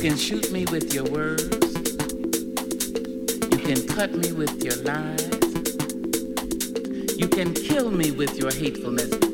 can shoot me with your words. You can cut me with your lies. You can kill me with your hatefulness.